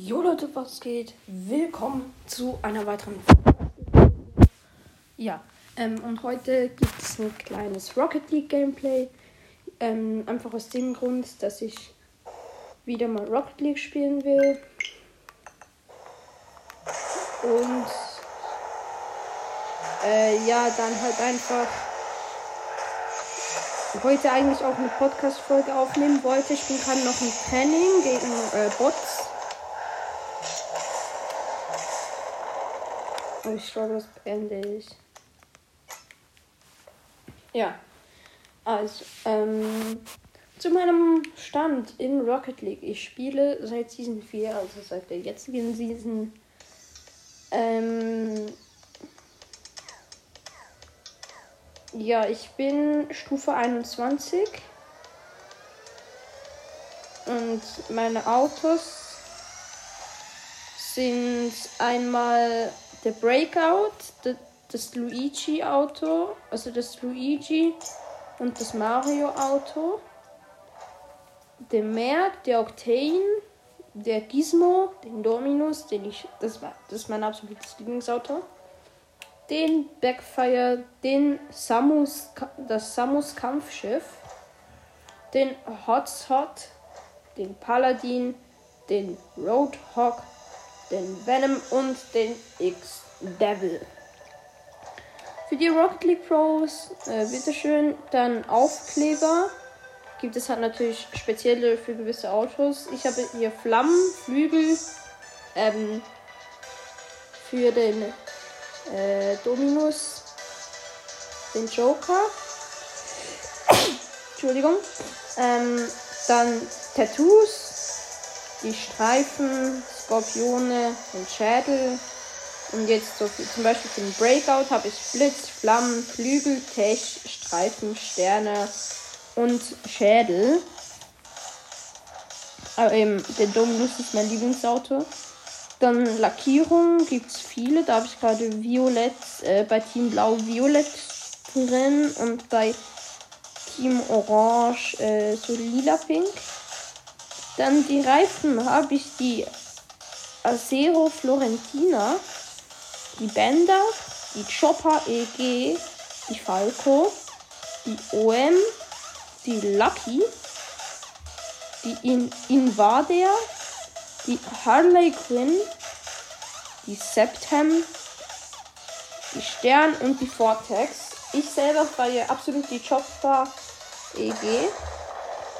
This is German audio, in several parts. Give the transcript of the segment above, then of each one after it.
Jo Leute, was geht? Willkommen zu einer weiteren. Ja, ähm, und heute gibt es ein kleines Rocket League Gameplay. Ähm, einfach aus dem Grund, dass ich wieder mal Rocket League spielen will. Und äh, ja, dann halt einfach heute eigentlich auch eine Podcast-Folge aufnehmen wollte. Ich bin gerade noch im Training gegen äh, Bots. Ich glaube, das beende ich. Ja. Also, ähm, zu meinem Stand in Rocket League. Ich spiele seit Season 4, also seit der jetzigen Season. Ähm, ja, ich bin Stufe 21. Und meine Autos sind einmal der Breakout, das Luigi-Auto, also das Luigi und das Mario-Auto, der Merc, der Octane, der Gizmo, den Dominus, den ich, das war, das ist mein absolutes Lieblingsauto, den Backfire, den Samus, das Samus Kampfschiff, den Hotshot, den Paladin, den Roadhog, den Venom und den X-Devil. Für die Rocket League Pros, äh, bitteschön, dann Aufkleber. Gibt es halt natürlich spezielle für gewisse Autos. Ich habe hier Flammen, Flügel, ähm, für den äh, Dominus, den Joker. Entschuldigung. Ähm, dann Tattoos, die Streifen, Skorpione, den Schädel. Und jetzt so viel, zum Beispiel für den Breakout habe ich Blitz, Flammen, Flügel, Tech, Streifen, Sterne und Schädel. Aber eben, der Dominus ist mein Lieblingsauto. Dann Lackierungen gibt es viele. Da habe ich gerade Violett, äh, bei Team Blau Violett drin und bei Team Orange äh, so lila Pink. Dann die Reifen habe ich die Acero Florentina, die Bender, die Chopper EG, die Falco, die OM, die Lucky, die In Invader, die Harley Quinn, die Septem, die Stern und die Vortex. Ich selber feiere absolut die Chopper EG.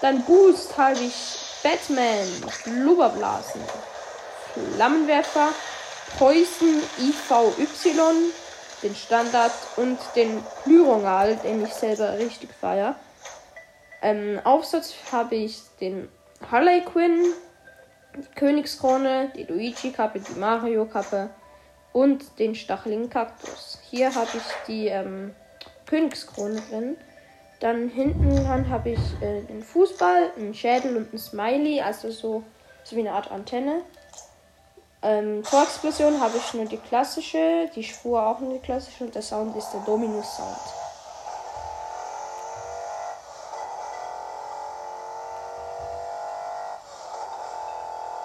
Dann Boost habe ich Batman, Blubberblasen, Flammenwerfer, Preußen IVY, den Standard und den Pyrongal, den ich selber richtig feiere. Ähm, Aufsatz habe ich den Harley Quinn, die Königskrone, die Luigi-Kappe, die Mario-Kappe und den stacheligen Kaktus. Hier habe ich die ähm, Königskrone drin. Dann hinten dran habe ich äh, den Fußball, einen Schädel und ein Smiley, also so, so wie eine Art Antenne. Ähm, Torexplosion habe ich nur die klassische, die Spur auch nur die klassische und der Sound ist der Dominus Sound.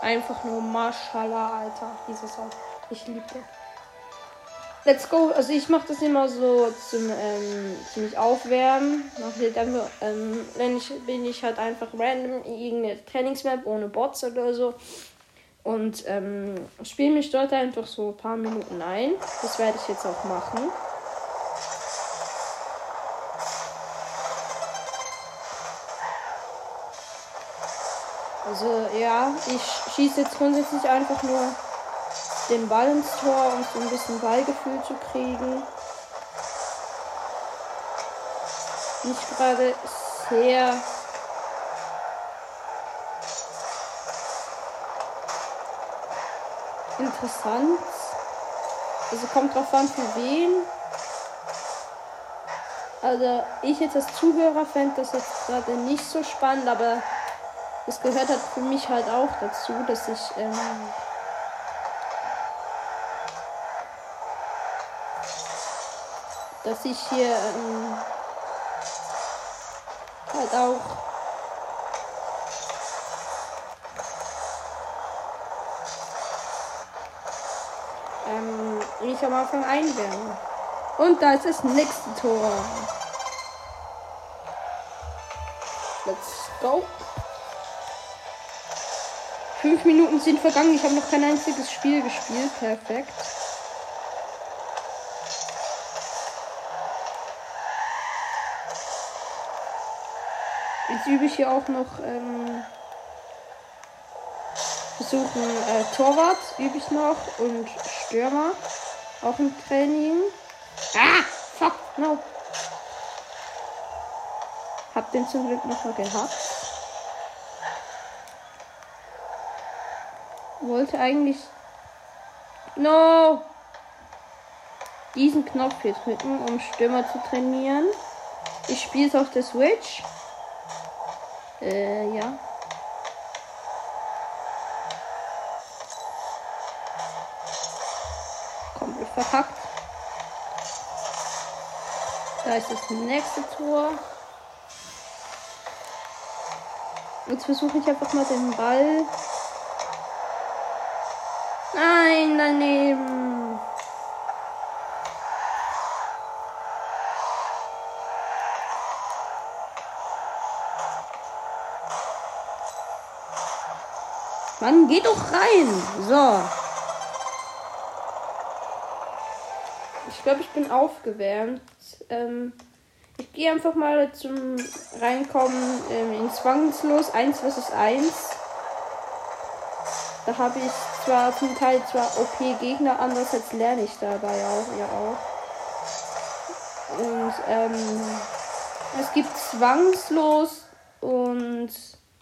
Einfach nur Mashallah, Alter, dieser Sound. Ich liebe den. Let's go. Also ich mache das immer so zum ähm, ziemlich aufwärmen. Dann, ähm, wenn ich bin ich halt einfach random in irgendeine Trainingsmap ohne Bots oder so und ähm, spiele mich dort einfach so ein paar Minuten ein. Das werde ich jetzt auch machen. Also ja, ich schieße jetzt grundsätzlich einfach nur den Ball ins Tor, um so ein bisschen Ballgefühl zu kriegen. Nicht gerade sehr interessant. Also kommt drauf an, für wen. Also ich jetzt als Zuhörer fände das jetzt gerade nicht so spannend, aber es gehört halt für mich halt auch dazu, dass ich ähm, dass ich hier ähm, halt auch nicht am Anfang einwählen. Und da ist das nächste Tor. Let's go. Fünf Minuten sind vergangen. Ich habe noch kein einziges Spiel gespielt. Perfekt. Jetzt übe ich hier auch noch ähm, versuchen äh, Torwart übe ich noch und Stürmer auch im Training. Ah, fuck, no. Hab den zum Glück noch mal gehabt. Wollte eigentlich no diesen Knopf hier drücken, um Stürmer zu trainieren. Ich spiele es auf der Switch. Äh, ja. Komplett verpackt. Da ist das nächste Tor. Jetzt versuche ich einfach mal den Ball. Nein, daneben. Mann, geh doch rein. So. Glaube, ich bin aufgewärmt. Ähm, ich gehe einfach mal zum Reinkommen ähm, in Zwangslos 1 vs 1. Da habe ich zwar zum Teil zwar OP-Gegner, andererseits lerne ich dabei auch, ja auch. Und ähm, es gibt Zwangslos und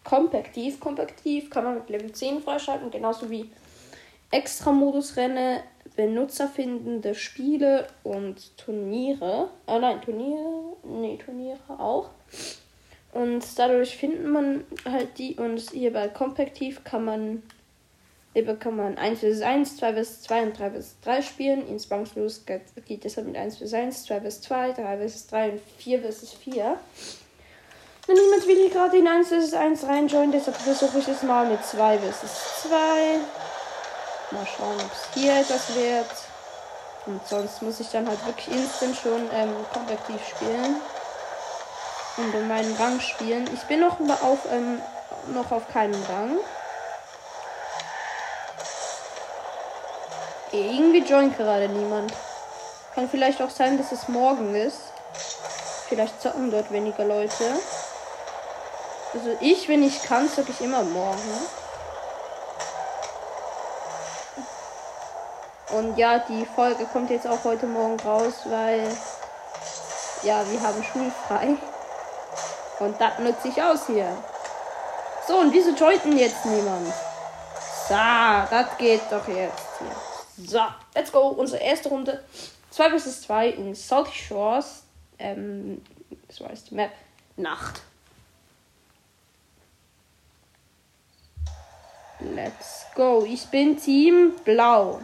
Kompaktiv. Kompaktiv kann man mit Level 10 freischalten, genauso wie Extra-Modus-Renne, benutzerfindende Spiele und Turniere. Ah nein, Turniere. Nee, Turniere auch. Und dadurch findet man halt die. Und hier bei Kompaktiv kann man. Eben kann man 1 vs 1, 2 vs 2 und 3 vs 3 spielen. In Zwangslos geht, deshalb mit 1 vs 1, 2 vs 2, 3 vs 3 und 4 vs 4. Wenn niemand will hier gerade in 1 vs 1 reinjoinen, deshalb versuche ich es mal mit 2 vs 2. Mal schauen, ob es hier etwas wird. Und sonst muss ich dann halt wirklich instant schon ähm, kompaktiv spielen. Und um meinen Rang spielen. Ich bin noch auf, ähm, noch auf keinem Rang. Irgendwie joint gerade niemand. Kann vielleicht auch sein, dass es morgen ist. Vielleicht zocken dort weniger Leute. Also ich, wenn ich kann, zocke ich immer morgen. Und ja, die Folge kommt jetzt auch heute Morgen raus, weil ja, wir haben schulfrei. Und das nutze ich aus hier. So, und wieso jointen jetzt niemand? So, das geht doch jetzt hier. So, let's go. Unsere erste Runde. 2 vs 2 in Salty Shores. Ähm, so heißt die Map. Nacht. Let's go. Ich bin Team Blau.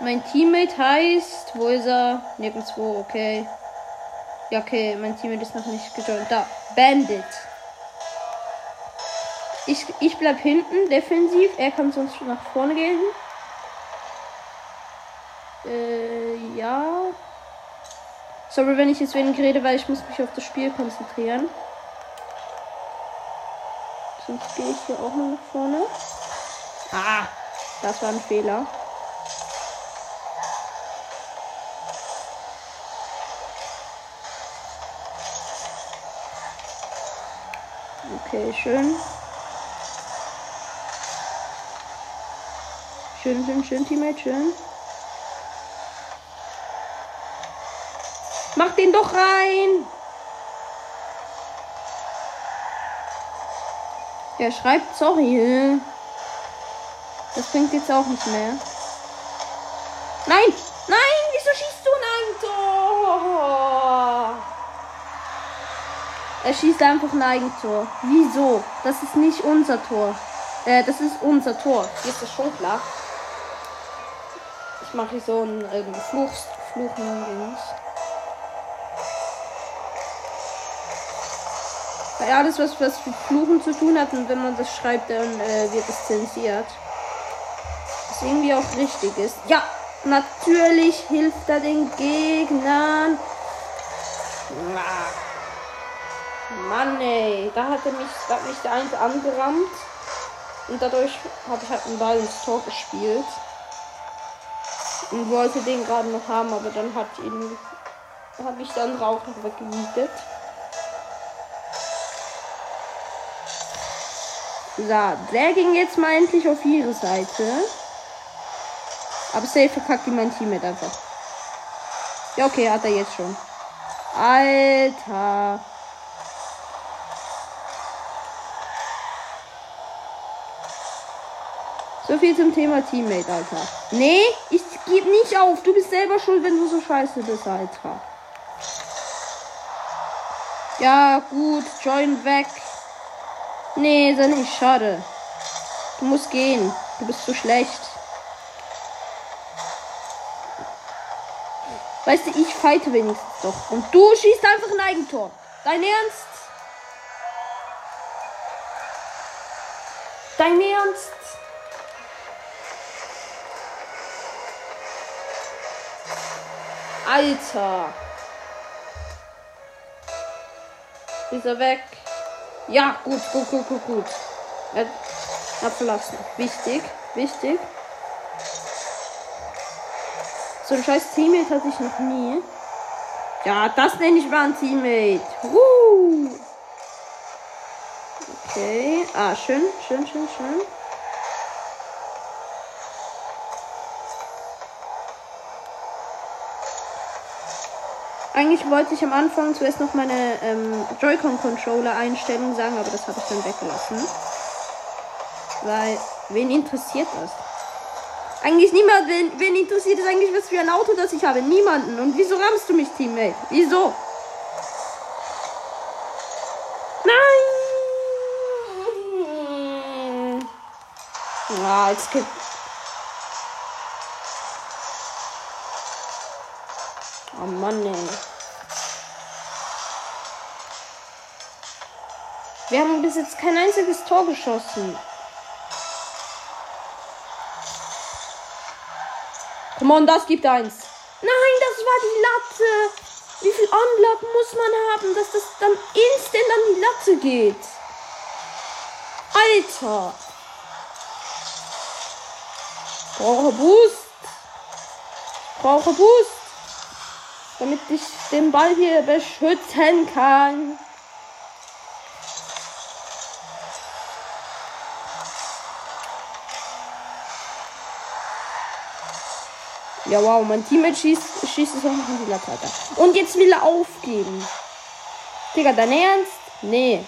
Mein Teammate heißt. Wo ist er? Nirgendwo, okay. Ja, okay, mein Teammate ist noch nicht gejoint. Da. Bandit. Ich, ich bleib hinten, defensiv. Er kann sonst nach vorne gehen. Äh, ja. Sorry, wenn ich jetzt wenig rede, weil ich muss mich auf das Spiel konzentrieren. Sonst gehe ich hier auch mal nach vorne. Ah, das war ein Fehler. Okay, schön. Schön, schön, schön, Teammate, schön. Mach den doch rein! Er schreibt sorry. Das bringt jetzt auch nicht mehr. Nein! Er schießt einfach ein Eigentor. Wieso? Das ist nicht unser Tor. Äh, das ist unser Tor. Hier ist das schon klar. Ich mache hier so ein ähm, Fluch, Fluchen. Weil alles, was, was mit Fluchen zu tun hat und wenn man das schreibt, dann äh, wird es zensiert. Was irgendwie auch richtig ist. Ja, natürlich hilft er den Gegnern. Mann ey, da hat er mich, da hat mich der eins angerammt. Und dadurch habe ich halt einen Ball ins Tor gespielt. Und wollte den gerade noch haben, aber dann hat ihn, habe ich dann auch noch weggemietet. So, der ging jetzt mal endlich auf ihre Seite. Aber safe verkackt mein Teammate einfach. Ja, okay, hat er jetzt schon. Alter. So viel zum Thema Teammate, Alter. Nee, ich gebe nicht auf. Du bist selber schuld, wenn du so scheiße bist, Alter. Ja, gut. Join weg. Nee, ist nicht. Schade. Du musst gehen. Du bist zu schlecht. Weißt du, ich fighte wenigstens doch. Und du schießt einfach ein Eigentor. Dein Ernst? Dein Ernst? Alter. Ist er weg? Ja, gut, gut, gut, gut, gut. Er hat verlassen. Wichtig, wichtig. So ein scheiß Teammate hatte ich noch nie. Ja, das nenne ich mal ein Teammate. Woo. Okay. Ah, schön, schön, schön, schön. Eigentlich wollte ich am Anfang zuerst noch meine ähm, Joy-Con-Controller-Einstellung sagen, aber das habe ich dann weggelassen. Weil, wen interessiert das? Eigentlich niemand. Wen, wen interessiert es eigentlich, was für ein Auto das ich habe? Niemanden. Und wieso rammst du mich, Teammate? Wieso? Nein! Ah, jetzt gibt. Wir haben bis jetzt kein einziges Tor geschossen. Come on, das gibt eins. Nein, das war die Latte. Wie viel Unlock muss man haben, dass das dann instant an die Latte geht? Alter. Brauche Boost. Brauche Boost. Damit ich den Ball hier beschützen kann. Ja, wow, mein Teammate schießt, schießt es noch in die Latte. Und jetzt will er aufgeben. Digga, dein Ernst? Nee.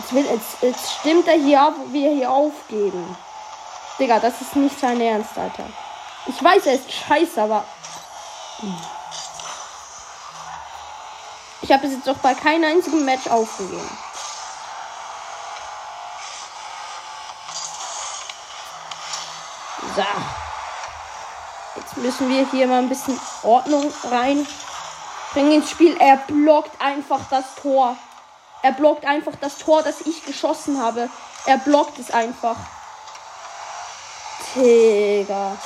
Jetzt, will, jetzt, jetzt stimmt er hier ab, wie er hier aufgeben. Digga, das ist nicht sein Ernst, Alter. Ich weiß, er ist scheiße, aber. Ich habe es jetzt doch bei keinem einzigen Match aufgegeben. So müssen wir hier mal ein bisschen Ordnung reinbringen ins Spiel. Er blockt einfach das Tor. Er blockt einfach das Tor, das ich geschossen habe. Er blockt es einfach. Digga.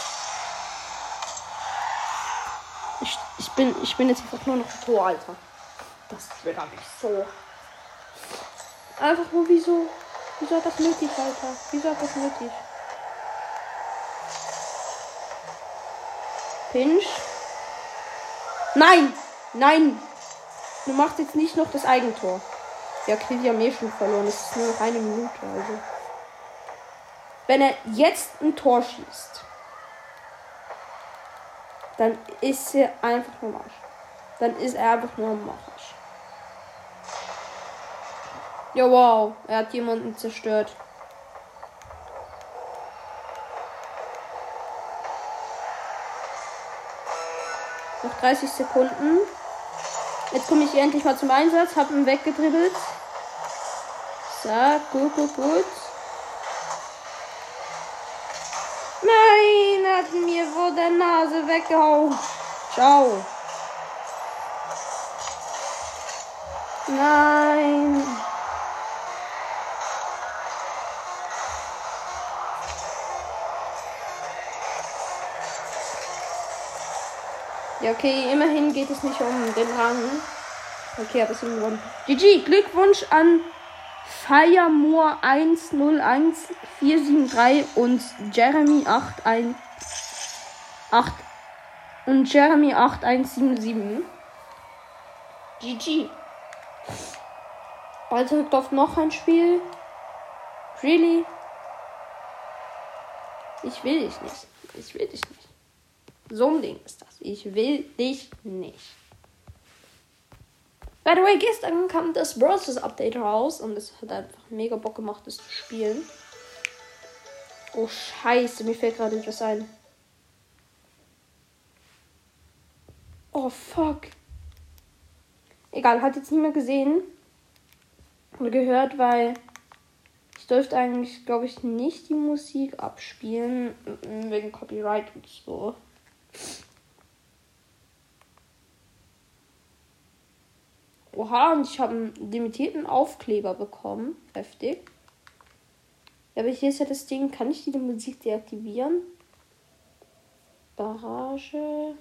Ich, ich, bin, ich bin jetzt einfach nur noch Tor, Alter. Das triggert mich so. Einfach nur wieso? Wieso hat das nötig, Alter? Wieso hat das nötig? Pinch. Nein! Nein! Du machst jetzt nicht noch das Eigentor. Ja, Krieg ja mir schon verloren. Es ist nur noch eine Minute, also. Wenn er jetzt ein Tor schießt, dann ist er einfach nur Marsch. Dann ist er einfach nur Marsch. Ja, wow. Er hat jemanden zerstört. 30 Sekunden. Jetzt komme ich endlich mal zum Einsatz. Hab ihn weggedribbelt. So, gut, gut, gut. Nein, er hat mir vor der Nase weggehauen. Ciao. Nein. Ja, okay, immerhin geht es nicht um den Rang. Okay, aber es ist gewonnen. GG, Glückwunsch an Firemore 101473 und Jeremy 81 8 und Jeremy 8177. GG. Bald rückt auf noch ein Spiel. Really? Ich will dich nicht. Ich will dich nicht. So ein Ding ist das. Ich will dich nicht. By the way, gestern kam das Bros. Update raus und es hat einfach mega Bock gemacht, das zu spielen. Oh Scheiße, mir fällt gerade etwas ein. Oh fuck. Egal, hat jetzt niemand gesehen oder gehört, weil ich dürfte eigentlich, glaube ich, nicht die Musik abspielen wegen Copyright und so. Oha, und ich habe einen limitierten Aufkleber bekommen. Heftig. Aber hier ist ja das Ding, kann ich die Musik deaktivieren? Barrage.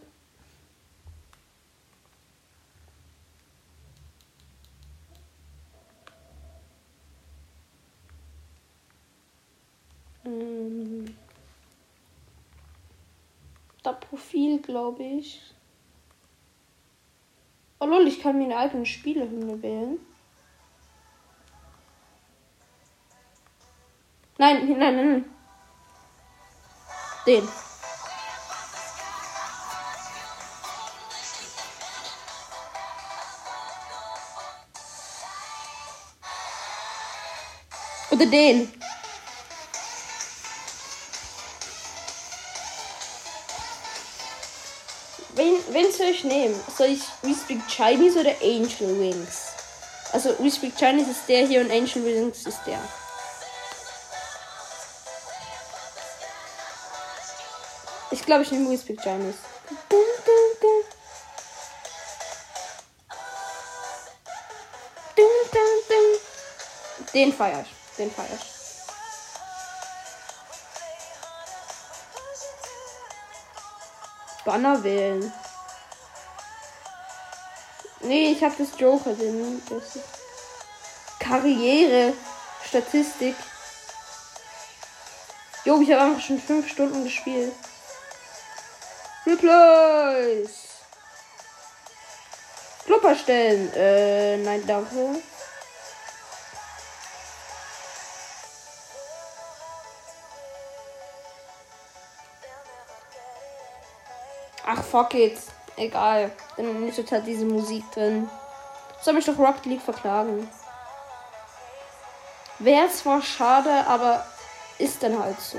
Ähm, Profil, glaube ich. Oh lol, ich kann mir eine eigene Spielehymne wählen. Nein, nein, nein, nein. Den. Oder den. Soll ich nehmen? Soll ich We Speak Chinese oder Angel Wings? Also We Speak Chinese ist der hier und Angel Wings ist der. Ich glaube, ich nehme We Speak Chinese. Den feier ich. Den feier ich. Banner wählen. Nee, ich habe das Joker drin. Das Karriere. Statistik. Jo, ich habe einfach schon fünf Stunden gespielt. Replays. Klopper stellen. Äh, nein, danke. Ach, fuck it. Egal. Dann ist jetzt halt diese Musik drin. Soll mich doch Rocket League verklagen. Wäre zwar schade, aber ist dann halt so.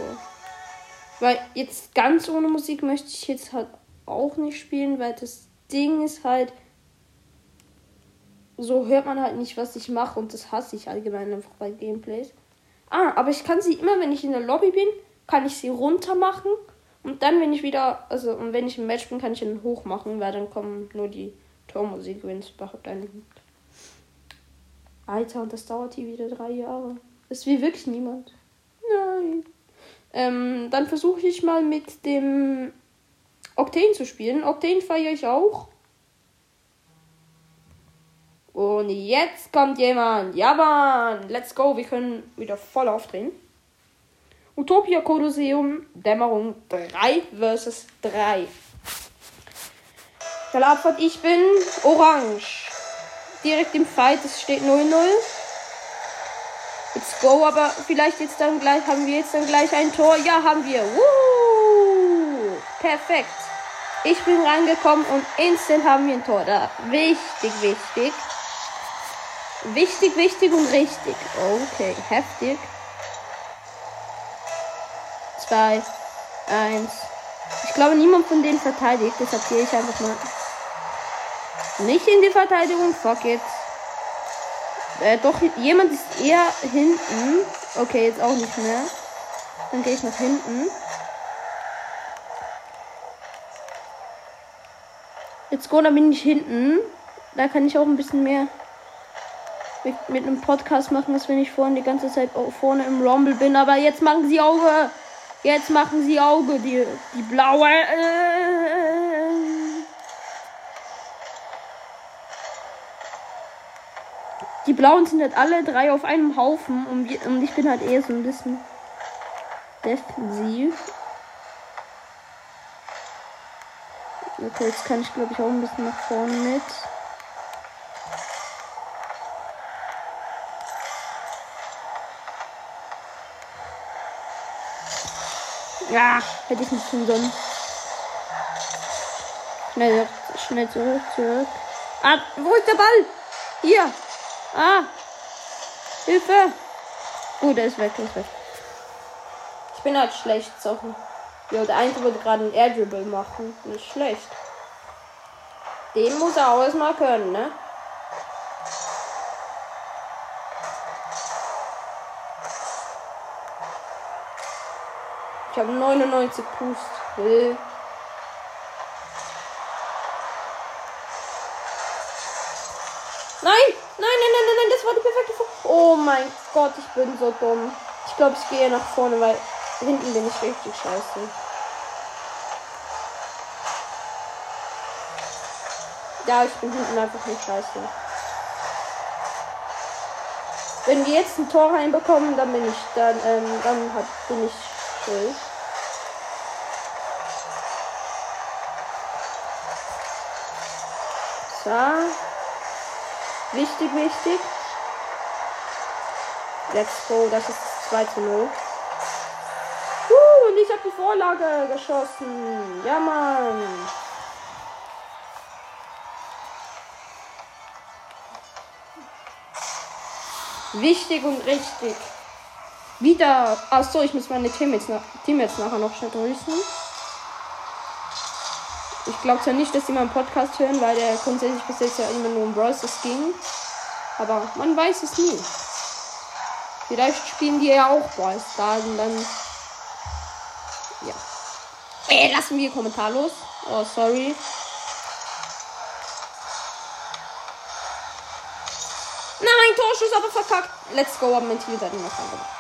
Weil jetzt ganz ohne Musik möchte ich jetzt halt auch nicht spielen, weil das Ding ist halt, so hört man halt nicht, was ich mache und das hasse ich allgemein einfach bei Gameplays. Ah, aber ich kann sie immer, wenn ich in der Lobby bin, kann ich sie runter machen und dann, wenn ich wieder, also und wenn ich im Match bin, kann ich ihn hoch machen, weil dann kommen nur die Tormusik, wenn es überhaupt eine gibt. Alter, und das dauert hier wieder drei Jahre. Das will wirklich niemand. Nein. Ähm, dann versuche ich mal mit dem Octane zu spielen. Octane feiere ich auch. Und jetzt kommt jemand. Ja, Mann. Let's go. Wir können wieder voll aufdrehen. Utopia Kolosseum, Dämmerung 3 versus 3. Der Abfahrt, ich bin orange. Direkt im Fight, es steht 0-0. Let's go, aber vielleicht jetzt dann gleich, haben wir jetzt dann gleich ein Tor. Ja, haben wir. Woo! Perfekt. Ich bin reingekommen und instant haben wir ein Tor. Da. Wichtig, wichtig. Wichtig, wichtig und richtig. Okay, heftig. 2, 1. Ich glaube, niemand von denen verteidigt. Deshalb gehe ich einfach mal nicht in die Verteidigung. Fuck it. Äh, doch, jemand ist eher hinten. Okay, jetzt auch nicht mehr. Dann gehe ich nach hinten. Jetzt go, dann bin ich hinten. Da kann ich auch ein bisschen mehr mit, mit einem Podcast machen, als wenn ich vorhin die ganze Zeit vorne im Rumble bin. Aber jetzt machen sie Auge. Jetzt machen sie Auge, die, die blaue. Äh. Die blauen sind halt alle drei auf einem Haufen und, ich bin halt eher so ein bisschen defensiv. Okay, jetzt kann ich glaube ich auch ein bisschen nach vorne mit. Ja, hätte ich nicht tun sollen. Schnell, schnell zurück, zurück. Ah, wo ist der Ball? Hier. Ah. Hilfe. Gut, er ist weg, er ist weg. Ich bin halt schlecht zocken. Ja, der eine wollte gerade einen Air Dribble machen. Nicht schlecht. Den muss er auch erstmal können, ne? Ich habe 99 Pust. Will. Nein! Nein, nein, nein, nein, nein, das war die perfekte Vor Oh mein Gott, ich bin so dumm. Ich glaube, ich gehe nach vorne, weil hinten bin ich richtig scheiße. Ja, ich bin hinten einfach nicht scheiße. Wenn wir jetzt ein Tor reinbekommen, dann bin ich dann ähm, dann hat, bin ich schuld. So. Wichtig, wichtig. Let's go, das ist 2 zu 0. Uh, und ich habe die Vorlage geschossen. Ja, Mann. Wichtig und richtig. Wieder. Achso, ich muss meine Teammates, nach, Teammates nachher noch schnell grüßen. Ich glaube zwar nicht, dass sie meinen Podcast hören, weil der grundsätzlich bis jetzt ja immer nur um Bros. ging. Aber man weiß es nie. Vielleicht spielen die ja auch Bros. Da und dann. Ja. Ey, lassen wir kommentarlos. Oh, sorry. Nein, Torschuss aber verkackt. Let's go, aber mein Team hat noch gemacht.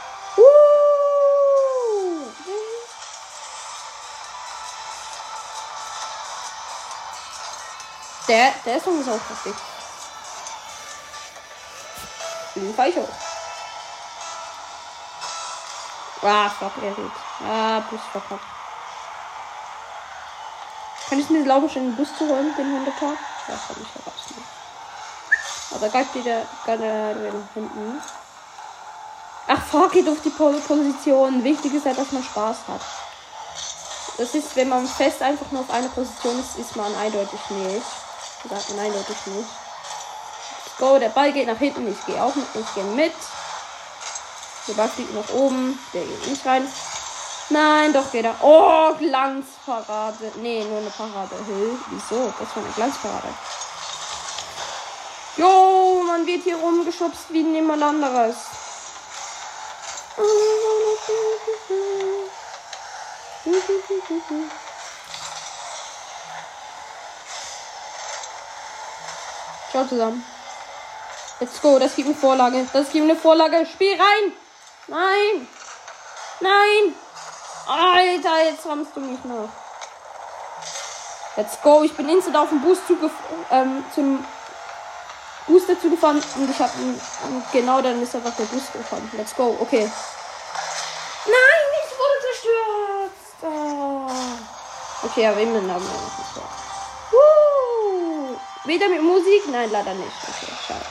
Der, der Song ist auch perfekt. Den fahr ich auch. Ah, fuck, er geht. Ah, Bus verkackt. Kann ich mir erlauben, schon den Bus zu holen, den 100 Tag? Ja, kann ich herausnehmen. Aber greift wieder gerade nach hinten. Ach, fuck, geht auf die Position. Wichtig ist ja, dass man Spaß hat. Das ist, wenn man fest einfach nur auf eine Position ist, ist man eindeutig nicht. Sagt man eindeutig nicht. Go, der Ball geht nach hinten. Ich gehe auch mit. Ich gehe mit. Der Ball fliegt nach oben. Der geht nicht rein. Nein, doch geht er. Oh, Glanzparade. Nee, nur eine Parade. Hä? Wieso? Das war eine Glanzparade. Jo, man wird hier rumgeschubst wie niemand anderes. Ciao zusammen. Let's go, das gibt eine Vorlage. Das gibt eine Vorlage. Spiel rein! Nein! Nein! Alter, jetzt rammst du mich noch. Let's go. Ich bin instant auf den Boost ähm, zum Booster zugefahren und ich habe genau dann ist einfach der Boost gefahren. Let's go. Okay. Nein, ich wurde zerstört. Oh. Okay, aber immer Namen. Wieder mit Musik? Nein, leider nicht. Okay, schade.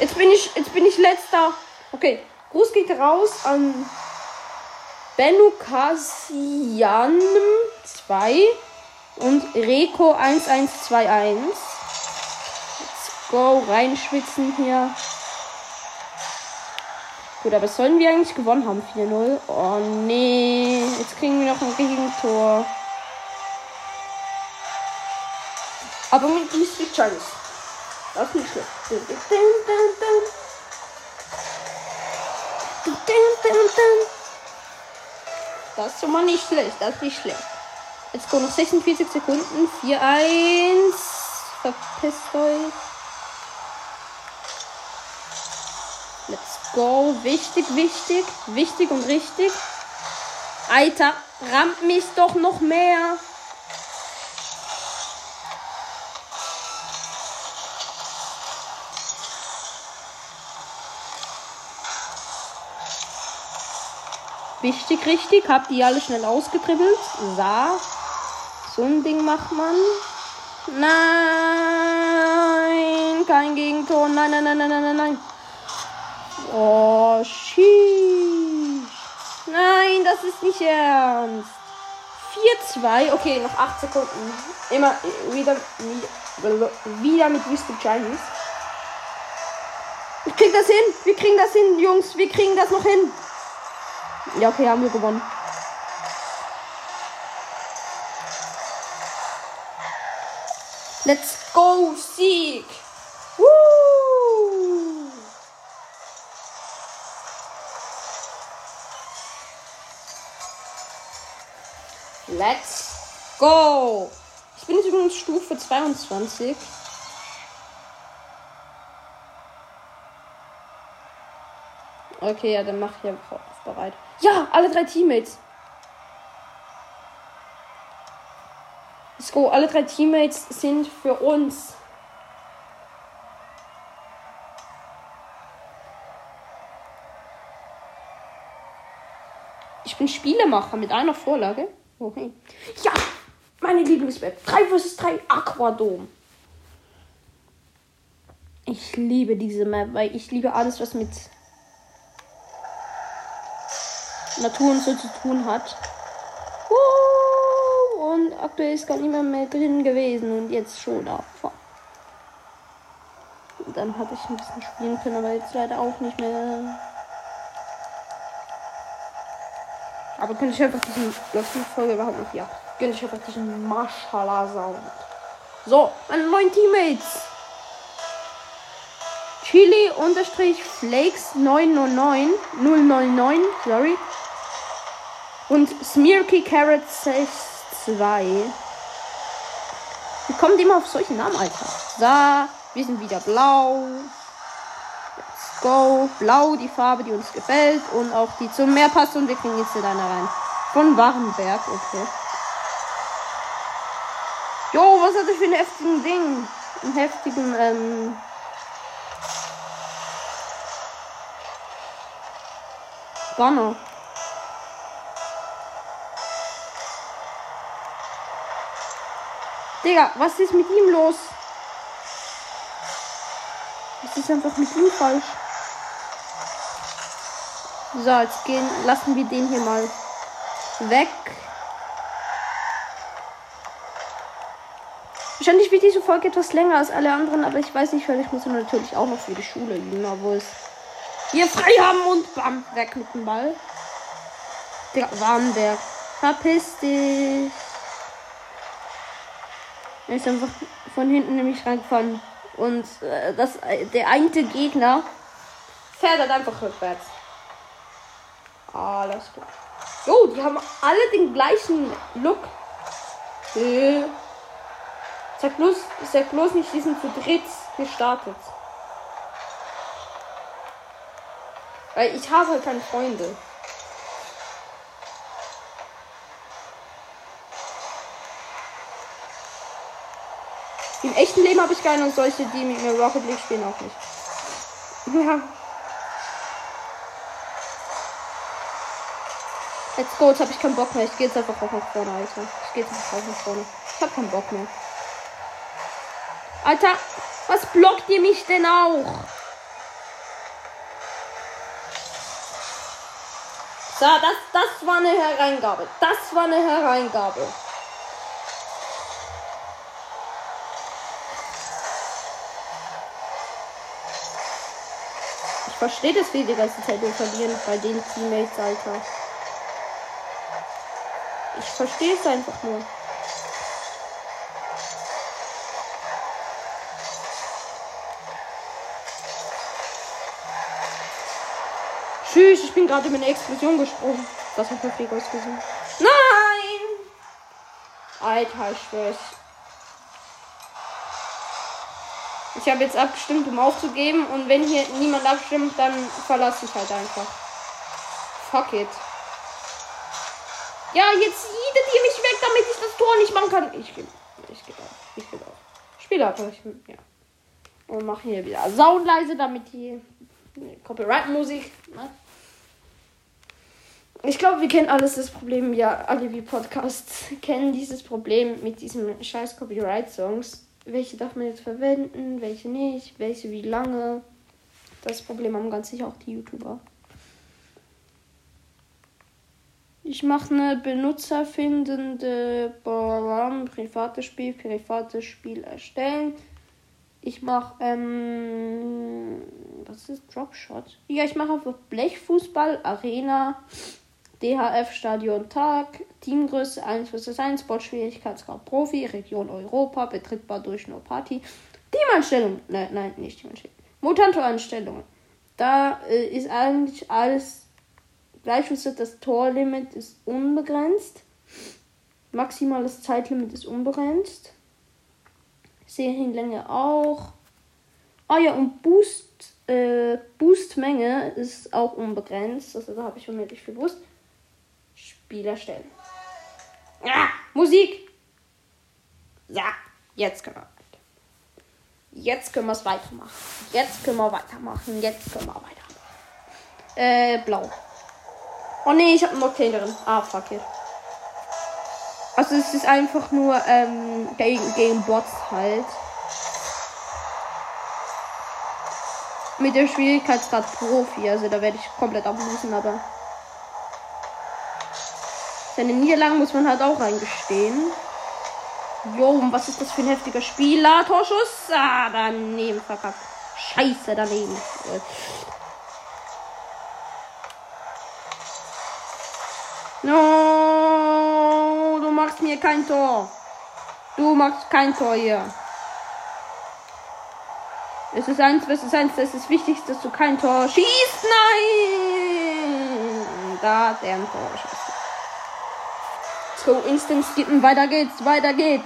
Jetzt bin ich, jetzt bin ich letzter. Okay, Gruß geht raus an Benukasian 2 und Reko 1121. Let's go, reinschwitzen hier. Gut, aber sollen wir eigentlich gewonnen haben? 4-0. Oh nee. Jetzt kriegen wir noch ein Gegentor. Aber mit Mystery Chance. Das ist nicht schlecht. Das ist schon mal nicht schlecht. Das ist nicht schlecht. Jetzt kommen noch 46 Sekunden. 4-1. Verpisst euch. Let's go. Wichtig, wichtig. Wichtig und richtig. Alter, rammt mich doch noch mehr. Wichtig, richtig. Hab die alle schnell ausgetribbelt. So. So ein Ding macht man. Nein, kein Gegentor. Nein, nein, nein, nein, nein, nein. Oh, schieß. Nein, das ist nicht ernst. 4-2. Okay, noch 8 Sekunden. Immer wieder, wieder mit Whisper Chinese. Ich krieg das hin. Wir kriegen das hin, Jungs. Wir kriegen das noch hin. Ja, okay, haben wir gewonnen. Let's go, Sieg! Woo! Let's go! Ich bin jetzt übrigens Stufe 22. Okay, ja, dann mach ich ja bereit. Ja, alle drei Teammates. Let's go. Alle drei Teammates sind für uns. Ich bin Spielemacher mit einer Vorlage. Okay. Ja, meine Lieblingsmap. 3 vs 3 Aquadom. Ich liebe diese Map, weil ich liebe alles, was mit Natur und so zu tun hat. Und aktuell ist gar niemand mehr drin gewesen und jetzt schon da. Und dann hatte ich ein bisschen spielen können, aber jetzt leider auch nicht mehr. Aber könnte ich einfach diesen. Läuft Folge überhaupt nicht? Ja. Könnte ich einfach diesen Mashallah-Sound. So, meine neuen Teammates. Chili unterstrich Flakes 909 009, sorry. Und Smirky Carrot 62. Wie kommt immer auf solche Namen, Alter? Da, wir sind wieder blau. Let's go. Blau, die Farbe, die uns gefällt und auch die zum Meer passt und wir kriegen jetzt in einer rein. Von Warenberg, okay. Jo, was hat das für ein heftigen Ding? Einen heftigen, ähm. Banner. Digga, was ist mit ihm los? Was ist einfach mit ihm falsch? So, jetzt gehen, lassen wir den hier mal weg. Wahrscheinlich wird diese Folge etwas länger als alle anderen, aber ich weiß nicht, weil ich muss natürlich auch noch für die Schule üben, wo es wir frei haben und bam, weg mit dem Ball. Der Warnberg. Verpiss dich. Er ist einfach von hinten nämlich reingefahren. Und äh, das, äh, der eine Gegner fährt halt einfach rückwärts. Alles klar. Jo, die haben alle den gleichen Look. Äh. Sag bloß, sag bloß nicht, die sind zu dritt gestartet. Weil ich habe halt keine Freunde. Echten Leben habe ich keine und solche, die mit mir Rocket League spielen, auch nicht. Ja. Let's go, jetzt habe ich keinen Bock mehr. Ich gehe jetzt einfach auch nach vorne, Alter. Ich gehe jetzt einfach auch nach vorne. Ich habe keinen Bock mehr. Alter, was blockt ihr mich denn auch? So, das, das war eine Hereingabe. Das war eine Hereingabe. Verstehe das, wie die ganze Zeit wir verlieren bei den Teammates, Alter. Ich verstehe es einfach nur. Tschüss, ich bin gerade mit einer Explosion gesprungen. Das hat perfekt ausgesehen. Nein! Alter, ich schwör's. Ich habe jetzt abgestimmt, um aufzugeben. Und wenn hier niemand abstimmt, dann verlasse ich halt einfach. Fuck it. Ja, jetzt jedet ihr mich weg, damit ich das Tor nicht machen kann. Ich gehe ich geh auf. Ich gehe auf. Spiele einfach. Ich, ja. Und mache hier wieder Soundleise, damit die Copyright-Musik. Ne? Ich glaube, wir kennen alles das Problem, ja, alle wie Podcasts kennen dieses Problem mit diesen scheiß Copyright-Songs. Welche darf man jetzt verwenden, welche nicht, welche wie lange. Das Problem haben ganz sicher auch die YouTuber. Ich mache eine benutzerfindende privates Spiel, privates Spiel erstellen. Ich mache, ähm, was ist Dropshot? Ja, ich mache einfach Blechfußball, Arena, DHF Stadion Tag, Teamgröße 1 vs 1, Sportschwierigkeitsgrad Profi, Region Europa, betrittbar durch nur Party. Teameinstellung, nein, nein, nicht Teameinstellung. Mutanto-Einstellungen. Da äh, ist eigentlich alles gleich. Das Torlimit ist unbegrenzt. Maximales Zeitlimit ist unbegrenzt. Serienlänge auch. Ah ja, und Boost, äh, Boostmenge ist auch unbegrenzt. Also da habe ich wirklich viel gewusst. Spiel erstellen. Ja, Musik! So, jetzt können wir Jetzt können wir es weitermachen. Jetzt können wir weitermachen. Jetzt können wir weitermachen. Äh, blau. Oh nee, ich habe einen Octane drin. Ah, fuck it. Also es ist einfach nur ähm, gegen, gegen Bots halt. Mit der Schwierigkeitsgrad Profi. Also da werde ich komplett ablösen, aber. Seine Niederlagen muss man halt auch eingestehen. Jo, was ist das für ein heftiger Spieler? Torschuss. Ah, daneben verkackt. Scheiße, daneben. No, du machst mir kein Tor. Du machst kein Tor hier. Es ist eins, es ist eins, das ist das Wichtigste, dass du kein Tor schießt. Nein! Da hat er ein Tor geschossen. Let's go, Instant skippen. Weiter geht's, weiter geht's.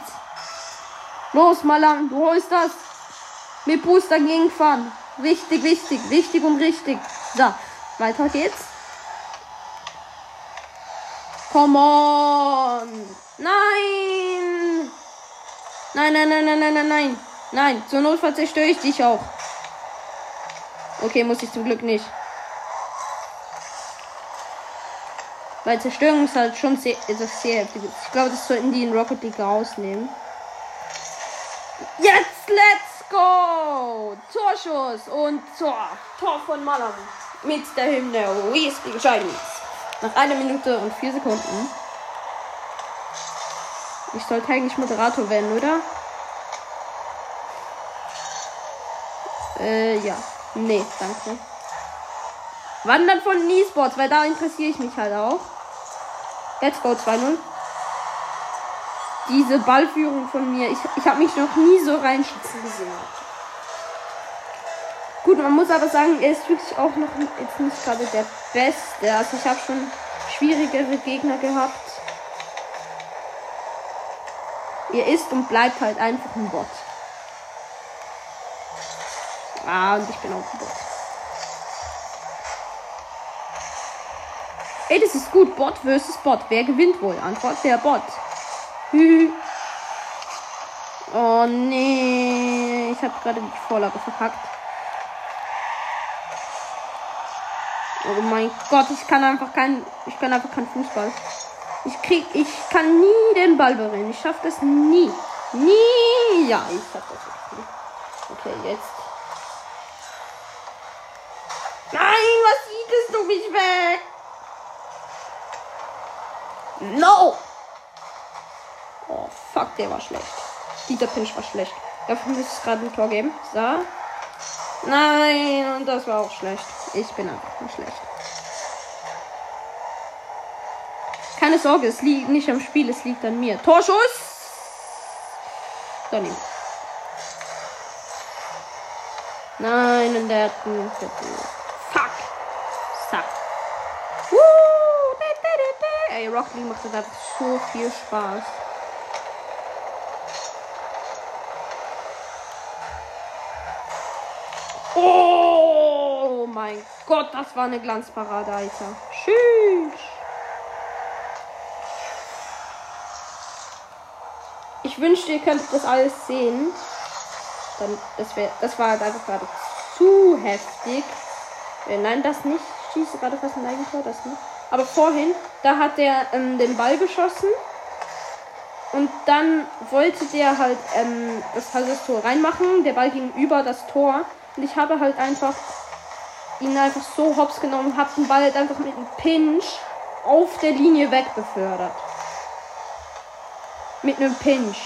Los, Malang, du holst das. Mit Booster gegenfahren. Wichtig, wichtig, wichtig und richtig. So, weiter geht's. Come on. Nein. Nein, nein, nein, nein, nein, nein, nein. Nein, zur Notfall zerstöre ich dich auch. Okay, muss ich zum Glück nicht. Weil Zerstörung ist halt schon sehr, ist sehr heftig. Ich glaube, das sollten die in Rocket League rausnehmen. Jetzt, let's go! Torschuss und Tor. Tor von Malam. Mit der Hymne We Speak Chinese. Nach einer Minute und vier Sekunden. Ich sollte eigentlich Moderator werden, oder? Äh, ja. Nee, danke. Wandern von E-Sports, weil da interessiere ich mich halt auch. Let's go 2-0. Diese Ballführung von mir. Ich, ich habe mich noch nie so reinschützen gesehen. Gut, man muss aber sagen, er ist wirklich auch noch jetzt nicht gerade der Beste. Also ich habe schon schwierigere Gegner gehabt. Er ist und bleibt halt einfach ein Bot. Ah, und ich bin auch ein Bot. Ey, das ist gut. Bot versus Bot. Wer gewinnt wohl? Antwort der Bot. Hü. Oh nee. Ich habe gerade die Vorlage verpackt. Oh mein Gott, ich kann einfach kein. Ich kann einfach kein Fußball. Ich krieg. Ich kann nie den Ball berühren. Ich schaff das nie. Nie. Ja, ich schaff das nicht. Okay, jetzt. Nein, was siehst du mich weg? No! Oh, fuck, der war schlecht. Dieser Pinch war schlecht. Dafür müsste es gerade ein Tor geben. So. Nein, und das war auch schlecht. Ich bin einfach nur schlecht. Keine Sorge, es liegt nicht am Spiel, es liegt an mir. Torschuss! Daneben. Nein, und der hat einen Rocket League macht das so viel Spaß. Oh mein Gott, das war eine Glanzparade, Alter. Tschüss. Ich wünschte, ihr könntet das alles sehen. Dann, das, wär, das war halt einfach gerade zu heftig. Äh, nein, das nicht. Ich schieße gerade fast ein Eigentor, das nicht. Aber vorhin, da hat der ähm, den Ball geschossen. Und dann wollte der halt ähm, das, halt Tor reinmachen. Der Ball ging über das Tor. Und ich habe halt einfach ihn einfach so hops genommen habe den Ball halt einfach mit einem Pinch auf der Linie wegbefördert. Mit einem Pinch.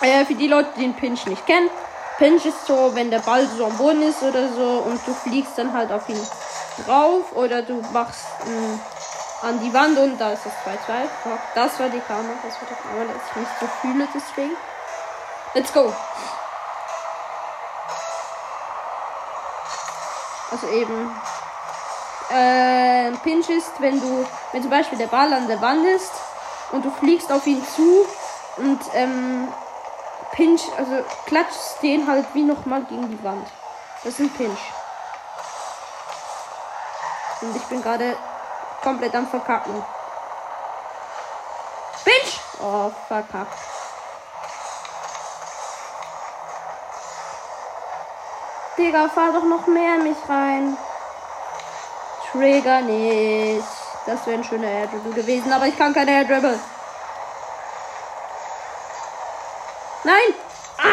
Äh, für die Leute, die den Pinch nicht kennen. Pinch ist so, wenn der Ball so am Boden ist oder so und du fliegst dann halt auf ihn drauf oder du machst mh, an die Wand und da ist das 2-2. Das war die Kamera, das war die Kamera, dass ich mich so fühle deswegen. Let's go. Also eben. Äh, Pinch ist, wenn du, wenn zum Beispiel der Ball an der Wand ist und du fliegst auf ihn zu und ähm, Pinch, also klatschst den halt wie nochmal gegen die Wand. Das ist ein Pinch. Und ich bin gerade komplett am Verkacken. Pinch! Oh, verkackt. Digga, fahr doch noch mehr in mich rein. Trigger nicht. Das wäre ein schöner Air Dribble gewesen, aber ich kann keine Air Dribble. Nein! Ah!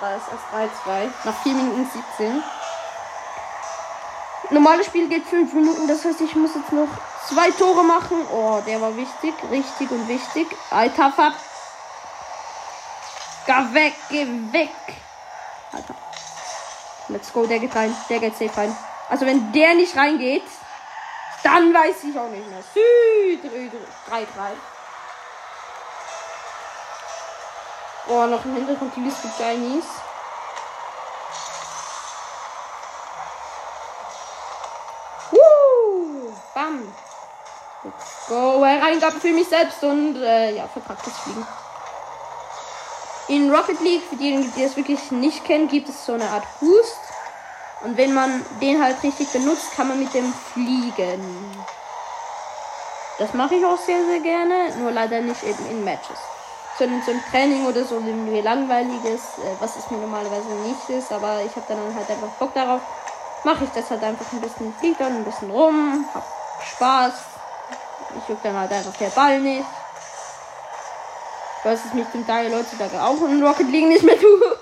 Da ist erst 3-2. Nach 4 Minuten 17. Normales Spiel geht 5 Minuten, das heißt, ich muss jetzt noch zwei Tore machen. Oh, der war wichtig. Richtig und wichtig. Alter, Fab. Geh weg, geh weg. Alter. Let's go, der geht rein. Der geht safe rein. Also wenn der nicht reingeht, dann weiß ich auch nicht mehr. 3-3. Oh, noch im Hintergrund die Liste Chinese. Go. Hereingabe für mich selbst und äh, ja, verkacktes Fliegen. In Rocket League, für diejenigen, die das wirklich nicht kennen, gibt es so eine Art Boost. Und wenn man den halt richtig benutzt, kann man mit dem fliegen. Das mache ich auch sehr, sehr gerne, nur leider nicht eben in Matches. Sondern zum Training oder so irgendwie langweiliges, äh, was es mir normalerweise nicht ist, aber ich habe dann halt einfach Bock darauf. Mache ich das halt einfach ein bisschen, fliegt dann ein bisschen rum, hab Spaß. Ich juck dann halt einfach der Ball nicht. Was es mich zum Teil heutzutage auch in Rocket League nicht mehr tue.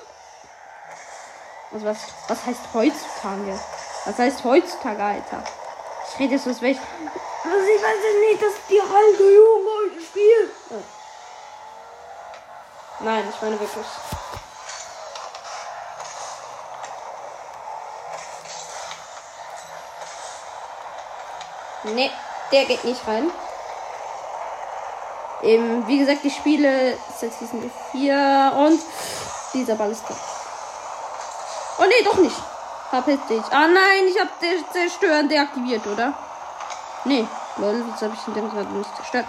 Also was, was heißt heutzutage? Was heißt heutzutage, Alter? Ich rede jetzt was weg. Also ich weiß nicht, dass die alte Junge heute spielt. Oh. Nein, ich meine wirklich. Ne, der geht nicht rein. Eben, wie gesagt, die Spiele, sind die vier und dieser Ball ist drin. Oh ne, doch nicht. Verpiss dich. Ah nein, ich habe zerstören deaktiviert, oder? Nee, lol, jetzt habe ich den gerade nicht zerstört.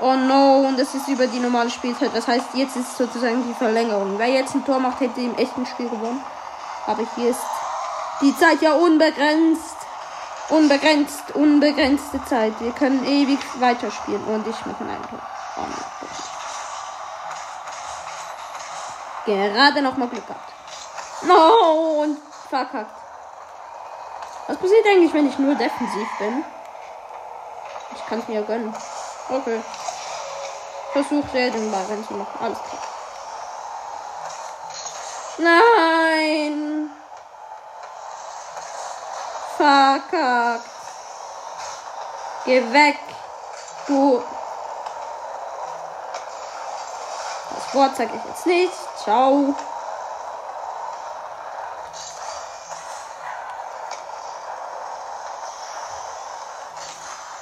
Oh no, und das ist über die normale Spielzeit. Das heißt, jetzt ist sozusagen die Verlängerung. Wer jetzt ein Tor macht, hätte im echten Spiel gewonnen. Aber hier ist die Zeit ja unbegrenzt. Unbegrenzt, unbegrenzte Zeit. Wir können ewig weiterspielen. Und ich mache ein Tor. Oh, Gerade noch mal Glück gehabt. No, und verkackt. Was passiert eigentlich, wenn ich nur defensiv bin? Ich kann es mir gönnen. Okay. Versuch sehr den Ball reinzumachen. Alles klar. Nein. Verkackt. Geh weg. Du. Das Wort sage ich jetzt nicht. Ciao.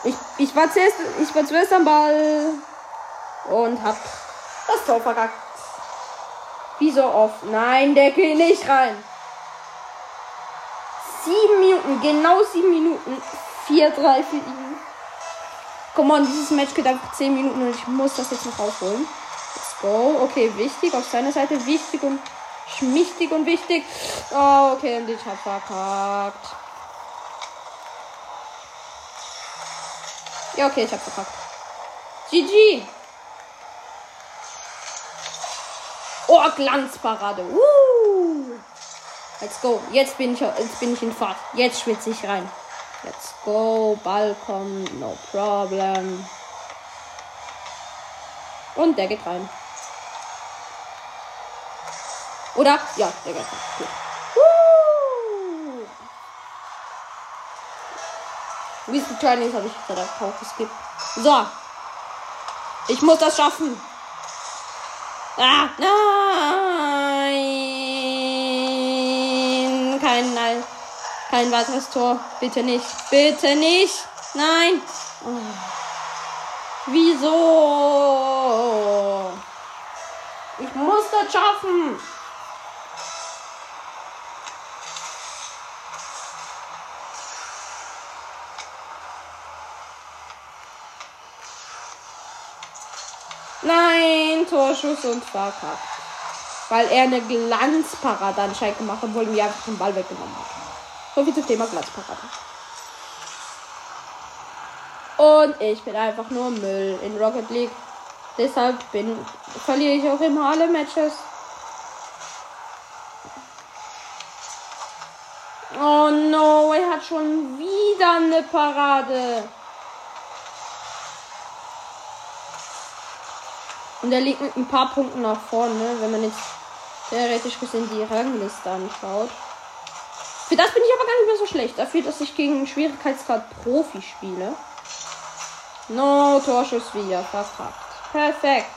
Ich, ich war zuerst, ich war zuerst am Ball und hab das Tor verkackt. Wie so oft. Nein, der geht nicht rein. Sieben Minuten, genau sieben Minuten. Vier, drei für ihn. Komm on, dieses Match geht einfach zehn Minuten und ich muss das jetzt noch aufholen. Let's go. Okay, wichtig auf seiner Seite. Wichtig und schmichtig und wichtig. Oh, okay, und ich hab verkackt. Ja, okay, ich hab verkackt. GG. Oh, Glanzparade. Uh. Let's go. Jetzt bin ich, jetzt bin ich in Fahrt. Jetzt schwitze ich rein. Let's go. Ball kommt. No problem. Und der geht rein. Oder? Ja, der geht rein. Gut. Wie es Trainings habe ich gerade auch geskippt. So. Ich muss das schaffen. Ah, nein. Kein weiteres Tor. Bitte nicht. Bitte nicht. Nein. Oh. Wieso? Ich muss das schaffen. Nein, Torschuss und verkackt. Weil er eine Glanzparade anscheinend gemacht hat, obwohl mir einfach den Ball weggenommen hat. So viel zum Thema Glanzparade. Und ich bin einfach nur Müll in Rocket League. Deshalb bin, verliere ich auch immer alle Matches. Oh no, er hat schon wieder eine Parade. Und er liegt mit ein paar Punkten nach vorne, wenn man jetzt theoretisch gesehen die Rangliste anschaut. Für das bin ich aber gar nicht mehr so schlecht. Dafür, dass ich gegen Schwierigkeitsgrad Profi spiele. No, Torschuss wieder. Verkackt. Perfekt.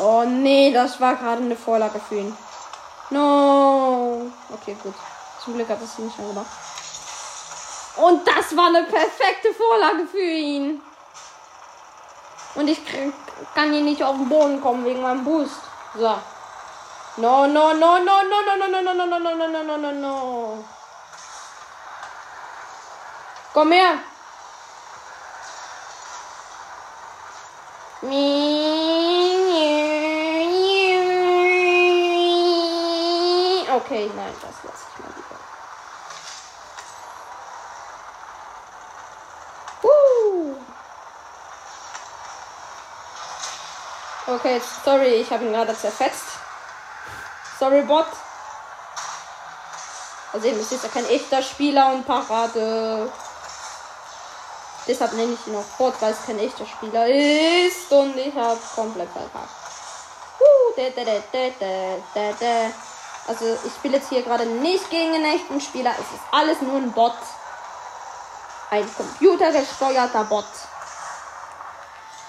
Oh nee, das war gerade eine Vorlage für ihn. No. Okay, gut. Zum Glück hat es nicht schon gemacht. Und das war eine perfekte Vorlage für ihn. Und ich kann hier nicht auf den Boden kommen wegen meinem Boost. So. No, no, no, no, no, no, no, no, no, no, no, no, no, no, no, no, no. Komm her. Okay, nein, das lasse ich mal lieber. Okay, sorry, ich habe ihn gerade zerfetzt. Bot. Also eben, ist ja kein echter Spieler und Parade. Deshalb nenne ich ihn auch Bot, weil es kein echter Spieler ist. Und ich habe komplett verkackt. Also ich spiele jetzt hier gerade nicht gegen einen echten Spieler. Es ist alles nur ein Bot. Ein computergesteuerter Bot.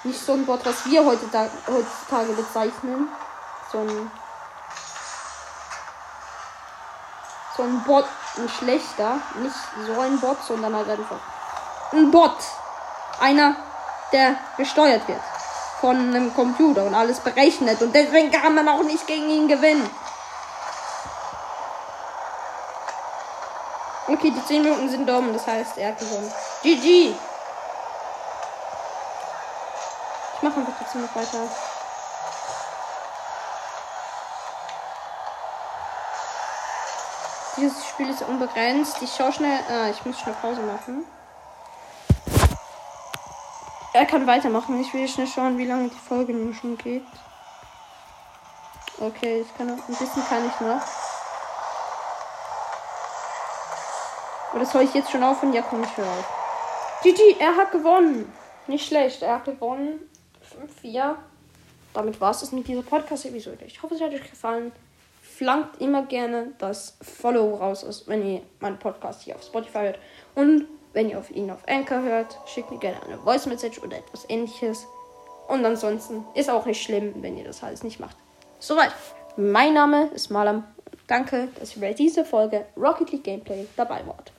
Nicht so ein Bot, was wir heutzutage, heutzutage bezeichnen. So ein. So ein Bot, ein schlechter. Nicht so ein Bot, sondern halt einfach. Ein Bot. Einer, der gesteuert wird. Von einem Computer und alles berechnet. Und deswegen kann man auch nicht gegen ihn gewinnen. Okay, die 10 Minuten sind dumm, das heißt, er hat gewonnen. GG! machen wir trotzdem noch weiter. Dieses Spiel ist unbegrenzt. Ich schau schnell. Ah, ich muss schnell Pause machen. Er kann weitermachen. Ich will schnell schauen, wie lange die Folge nun schon geht. Okay, ich kann noch, ein bisschen kann ich noch. Oder soll ich jetzt schon aufhören? Ja, komm, ich höre auf. GG, er hat gewonnen. Nicht schlecht, er hat gewonnen. 5-4. Damit war es das mit dieser Podcast-Episode. Ich hoffe, es hat euch gefallen. Flankt immer gerne das Follow raus, wenn ihr meinen Podcast hier auf Spotify hört. Und wenn ihr auf ihn auf Anchor hört, schickt mir gerne eine Voice Message oder etwas ähnliches. Und ansonsten ist auch nicht schlimm, wenn ihr das alles nicht macht. Soweit. Mein Name ist Malam. Danke, dass ihr bei dieser Folge Rocket League Gameplay dabei wart.